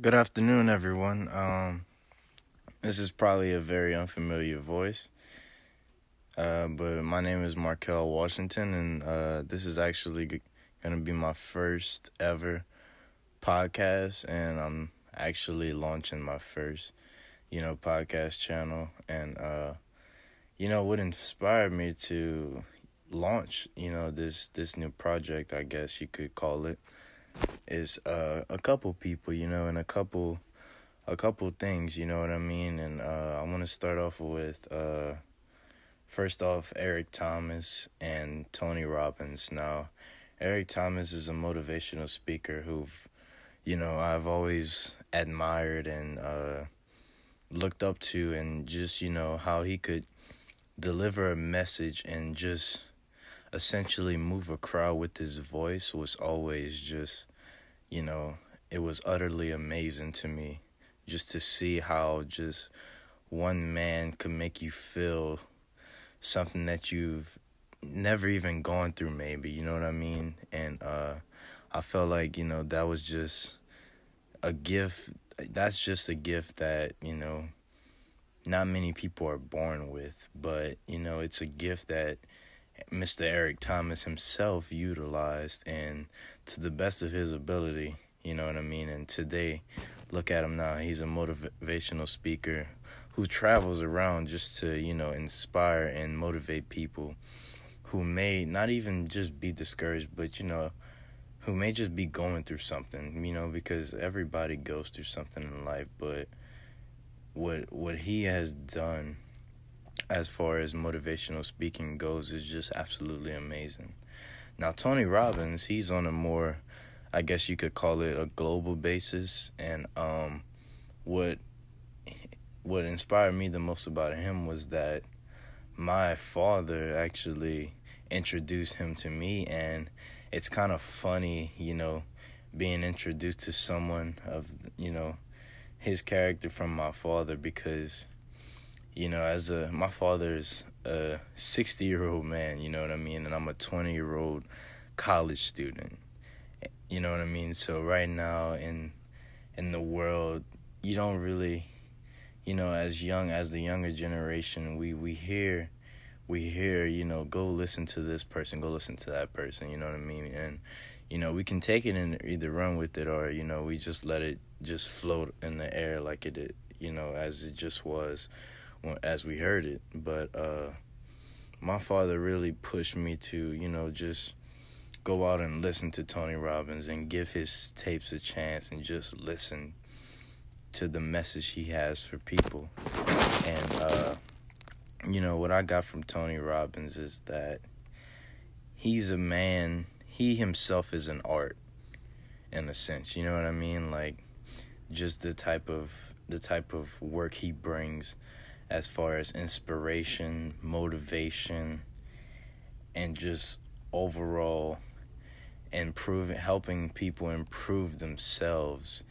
Good afternoon, everyone. Um, this is probably a very unfamiliar voice, uh, but my name is Markel Washington, and uh, this is actually g- going to be my first ever podcast, and I'm actually launching my first, you know, podcast channel. And, uh, you know, what inspired me to launch, you know, this, this new project, I guess you could call it is uh, a couple people, you know, and a couple a couple things, you know what I mean? And uh, I want to start off with uh, first off Eric Thomas and Tony Robbins. Now, Eric Thomas is a motivational speaker who've you know, I've always admired and uh, looked up to and just, you know, how he could deliver a message and just essentially move a crowd with his voice was always just you know, it was utterly amazing to me just to see how just one man could make you feel something that you've never even gone through maybe you know what i mean? And uh i felt like you know that was just a gift that's just a gift that you know not many people are born with but you know it's a gift that mr eric thomas himself utilized and to the best of his ability. You know what I mean? And today, look at him now. He's a motivational speaker who travels around just to, you know, inspire and motivate people who may not even just be discouraged, but, you know, who may just be going through something, you know, because everybody goes through something in life, but what what he has done as far as motivational speaking goes is just absolutely amazing. Now, Tony Robbins, he's on a more, I guess you could call it a global basis. And um, what what inspired me the most about him was that my father actually introduced him to me, and it's kind of funny, you know, being introduced to someone of you know his character from my father because you know as a my father's a 60 year old man, you know what I mean? And I'm a 20 year old college student. You know what I mean? So right now in in the world, you don't really you know, as young as the younger generation, we we hear we hear, you know, go listen to this person, go listen to that person, you know what I mean? And you know, we can take it and either run with it or, you know, we just let it just float in the air like it you know, as it just was as we heard it. But uh, my father really pushed me to, you know, just go out and listen to Tony Robbins and give his tapes a chance and just listen to the message he has for people. And, uh, you know, what I got from Tony Robbins is that he's a man, he himself is an art in a sense, you know what I mean? Like, just the type of the type of work he brings as far as inspiration, motivation, and just overall improving helping people improve themselves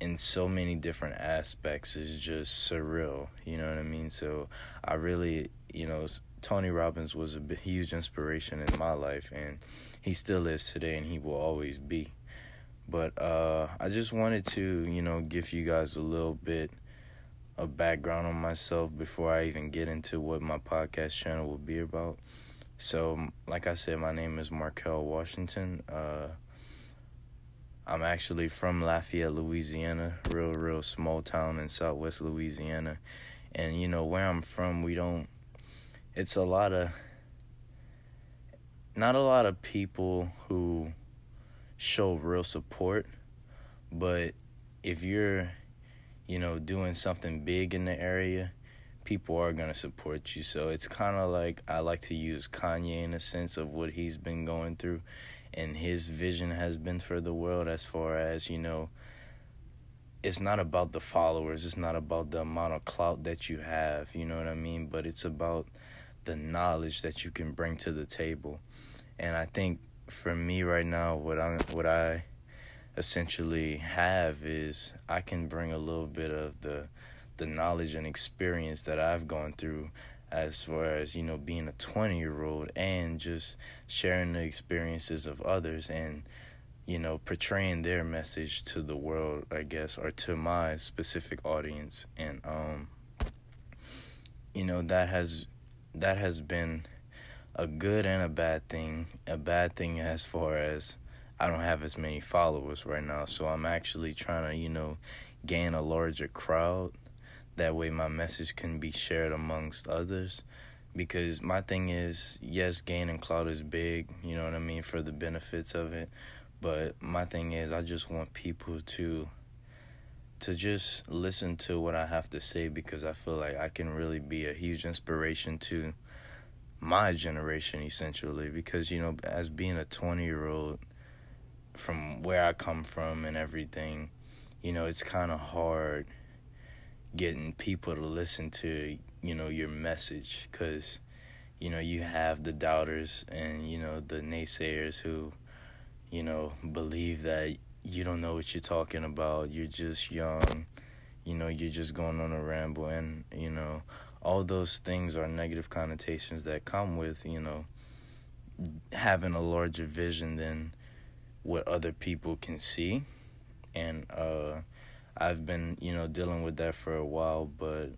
in so many different aspects is just surreal you know what i mean? So i really you know tony robbins was a huge inspiration in my life and he still is today and he will always be. But uh i just wanted to you know give you guys a little bit a background on myself before I even get into what my podcast channel will be about. So, like I said, my name is Markel Washington. Uh, I'm actually from Lafayette, Louisiana, real, real small town in southwest Louisiana. And, you know, where I'm from, we don't, it's a lot of, not a lot of people who show real support, but if you're you know, doing something big in the area, people are going to support you. So it's kind of like I like to use Kanye in a sense of what he's been going through and his vision has been for the world as far as, you know, it's not about the followers, it's not about the amount of clout that you have, you know what I mean? But it's about the knowledge that you can bring to the table. And I think for me right now, what I what I essentially have is I can bring a little bit of the the knowledge and experience that I've gone through as far as you know being a 20 year old and just sharing the experiences of others and you know, portraying their message to the world, I guess, or to my specific audience. And um you know, that has that has been a good and a bad thing. A bad thing as far as I don't have as many followers right now, so I'm actually trying to, you know, gain a larger crowd. That way my message can be shared amongst others. Because my thing is yes gaining clout is big you know what i mean for the benefits of it. But my thing is, I just want people to to just listen to what I have to say because I feel like I can really be a huge inspiration to my generation essentially. Because you know as being a 20 year old from where I come from and everything you know it's kind of hard getting people to listen to you know your message cuz you know you have the doubters and you know the naysayers who you know, believe that you don't know what you're talking about. You're just young. You know, you're just going on a ramble. And, you know, all those things are negative connotations that come with, you know, having a larger vision than what other people can see. And uh, I've been, you know, dealing with that for a while, but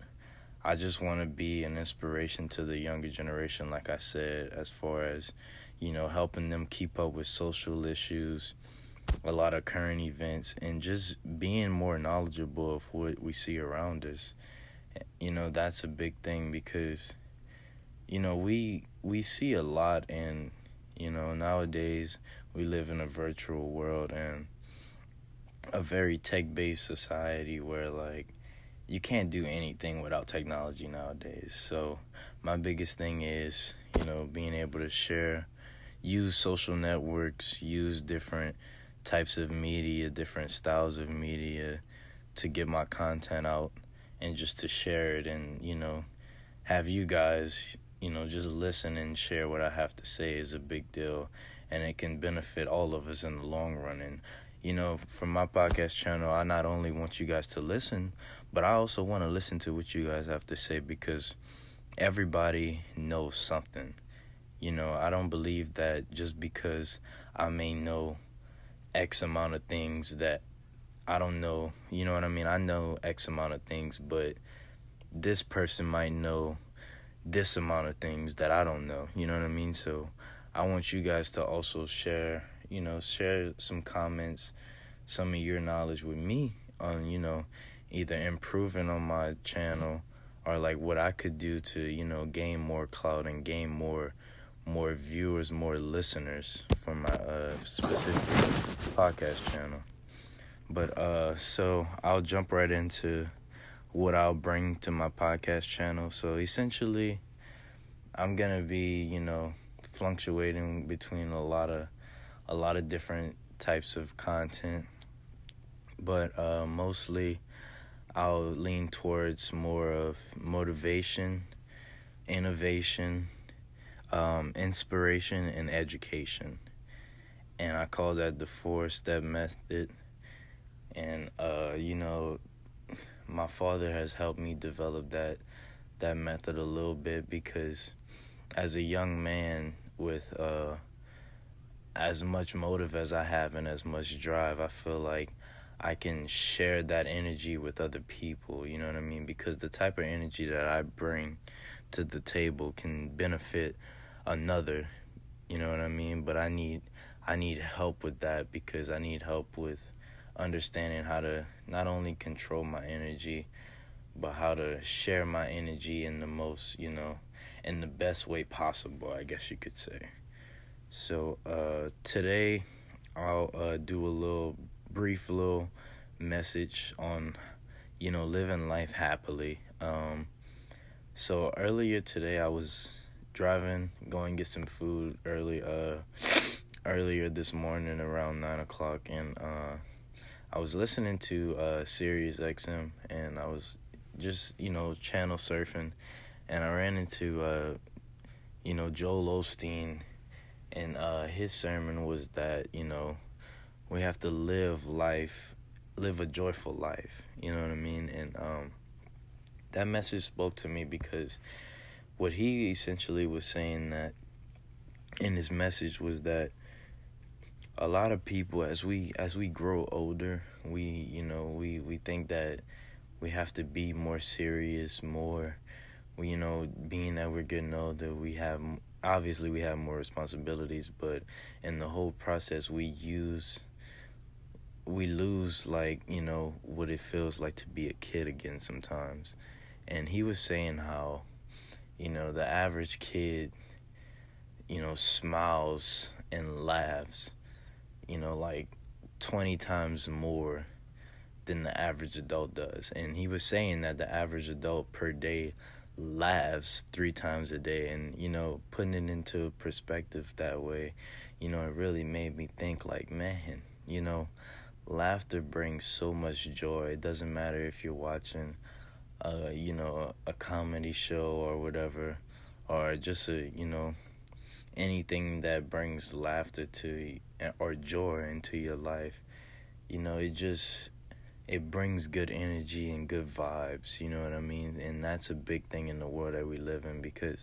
I just want to be an inspiration to the younger generation, like I said, as far as you know, helping them keep up with social issues, a lot of current events, and just being more knowledgeable of what we see around us. You know, that's a big thing because, you know, we we see a lot, and you know, nowadays we live in a virtual world and a very tech-based society where like you can't do anything without technology nowadays. So my biggest thing is, you know, being able to share use social networks, use different types of media, different styles of media to get my content out and just to share it and, you know, have you guys, you know, just listen and share what I have to say is a big deal and it can benefit all of us in the long run and you know, from my podcast channel, I not only want you guys to listen, but I also want to listen to what you guys have to say because everybody knows something. You know, I don't believe that just because I may know X amount of things that I don't know, you know what I mean? I know X amount of things, but this person might know this amount of things that I don't know, you know what I mean? So I want you guys to also share, you know, share some comments, some of your knowledge with me on, you know, either improving on my channel or like what I could do to, you know, gain more clout and gain more more viewers, more listeners for my uh, specific podcast channel. But uh, so I'll jump right into what I'll bring to my podcast channel. So essentially, I'm gonna be, you know, fluctuating between a lot of a lot of different types of content, but uh, mostly I'll lean towards more of motivation, innovation um, inspiration and education. And I call that the four step method. And, uh, you know, my father has helped me develop that that method a little bit because as a young man with uh, as much motive as I have and as much drive, I feel like I can share that energy with other people, you know what I mean? Because the type of energy that I bring to the table can benefit another you know what i mean but i need i need help with that because i need help with understanding how to not only control my energy but how to share my energy in the most you know in the best way possible i guess you could say. So uh today i'll uh do a little brief little message on you know living life happily. Um so earlier today i was driving, going get some food early uh earlier this morning around nine o'clock and uh I was listening to uh Sirius XM and I was just, you know, channel surfing and I ran into uh you know, Joel Osteen and uh his sermon was that, you know, we have to live life live a joyful life. You know what I mean? And um that message spoke to me because what he essentially was saying that in his message was that a lot of people as we as we grow older, we you know we we think that we have to be more serious, more. We, you know, being that we're getting older, we have obviously we have more responsibilities, but in the whole process, we use we lose like you know what it feels like to be a kid again sometimes and he was saying how you know the average kid you know smiles and laughs you know like 20 times more than the average adult does and he was saying that the average adult per day laughs three times a day and you know putting it into perspective that way you know it really made me think like man you know laughter brings so much joy. It doesn't matter if you're watching, uh, you know, a comedy show or whatever, or just a, you know, anything that brings laughter to or joy into your life. You know, it just it brings good energy and good vibes. You know what I mean? And that's a big thing in the world that we live in because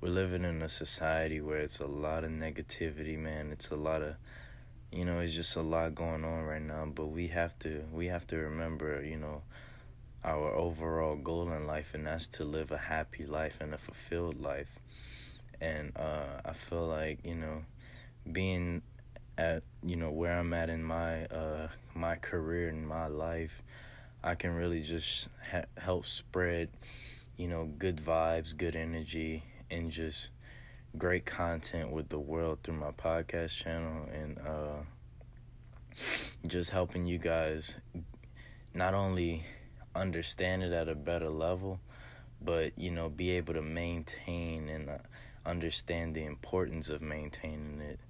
we're living in a society where it's a lot of negativity, man. It's a lot of you know, it's just a lot going on right now, but we have to we have to remember, you know, our overall goal in life and that's to live a happy life and a fulfilled life. And uh I feel like, you know, being at, you know, where I'm at in my uh my career in my life, I can really just ha- help spread, you know, good vibes, good energy and just great content with the world through my podcast channel and uh, just helping you guys not only understand it at a better level, but you know, be able to maintain and uh, understand the importance of maintaining it.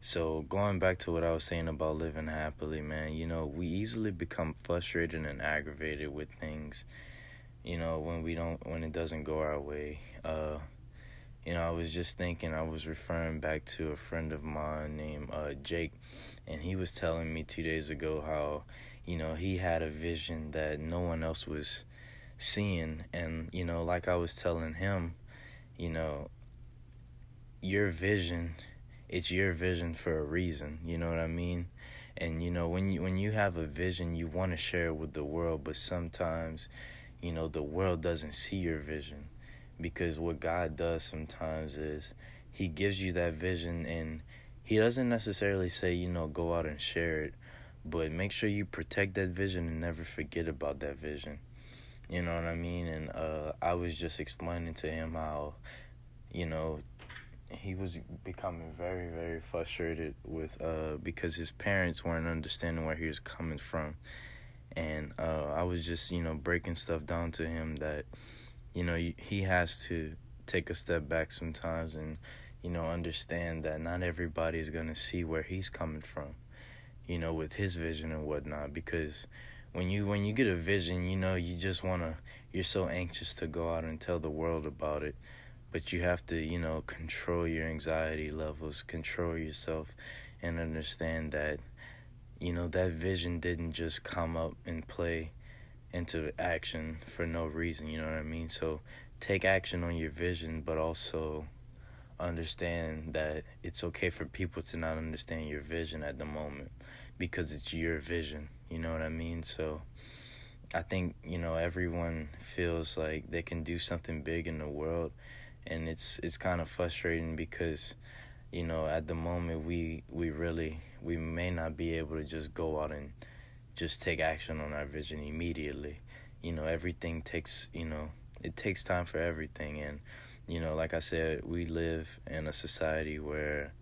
So, going back to what I was saying about living happily, man, you know, we easily become frustrated and aggravated with things, you know, when we don't, when it doesn't go our way. Uh, you know, I was just thinking, I was referring back to a friend of mine named uh, Jake, and he was telling me two days ago how, you know, he had a vision that no one else was seeing. And, you know, like I was telling him, you know, your vision, it's your vision for a reason, you know what I mean? And you know, when you when you have a vision, you want to share it with the world, but sometimes, you know, the world doesn't see your vision because what God does sometimes is he gives you that vision and he doesn't necessarily say, you know, go out and share it, but make sure you protect that vision and never forget about that vision. You know what I mean? And uh, I was just explaining to him how, you know, he was becoming very, very frustrated with uh, because his parents weren't understanding where he was coming from, and uh, I was just, you know, breaking stuff down to him that you know, he has to take a step back sometimes and, you know, understand that not everybody is going to see where he's coming from, you know, with his vision and whatnot. Because when you when you get a vision, you know, you just want to, you're so anxious to go out and tell the world about it. But you have to, you know, control your anxiety levels, control yourself, and understand that, you know, that vision didn't just come up and play into action for no reason, you know what I mean? So take action on your vision, but also understand that it's okay for people to not understand your vision at the moment because it's your vision, you know what I mean? So I think, you know, everyone feels like they can do something big in the world and it's it's kind of frustrating because you know, at the moment we we really we may not be able to just go out and just take action on our vision immediately. You know, everything takes, you know, it takes time for everything. And, you know, like I said, we live in a society where,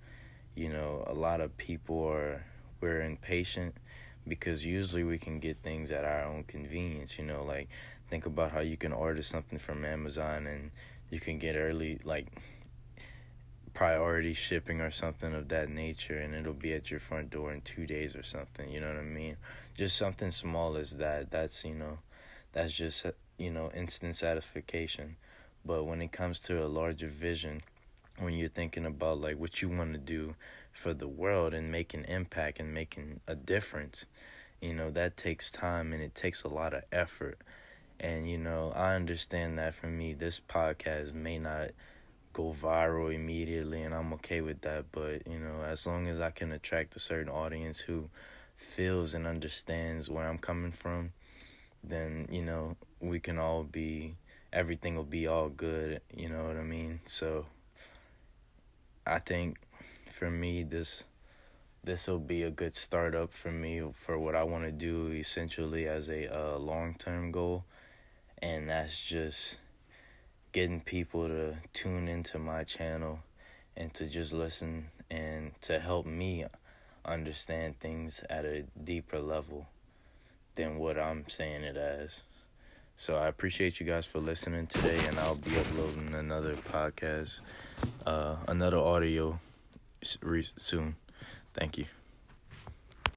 you know, a lot of people are, we're impatient because usually we can get things at our own convenience, you know, like think about how you can order something from Amazon and you can get early, like, priority shipping or something of that nature and it'll be at your front door in two days or something you know what i mean? Just something small as that that's you know that's just uh, you know instant satisfaction. But when it comes to a larger vision when you're thinking about like what you want to do for the world and make an impact and making a difference you know that takes time and it takes a lot of effort and you know i understand that for me this podcast may not go viral immediately, and I'm okay with that. But you know, as long as I can attract a certain audience who feels and understands where I'm coming from, then you know we can all be everything will be all good. You know what I mean? So I think for me this this will be a good startup for me for what I want to do essentially as a uh, long term goal, and that's just getting people to tune into my channel and to just listen and to help me understand things at a deeper level than what I'm saying it as. So I appreciate you guys for listening today, and I'll be uploading another podcast, uh, another audio soon. Thank you.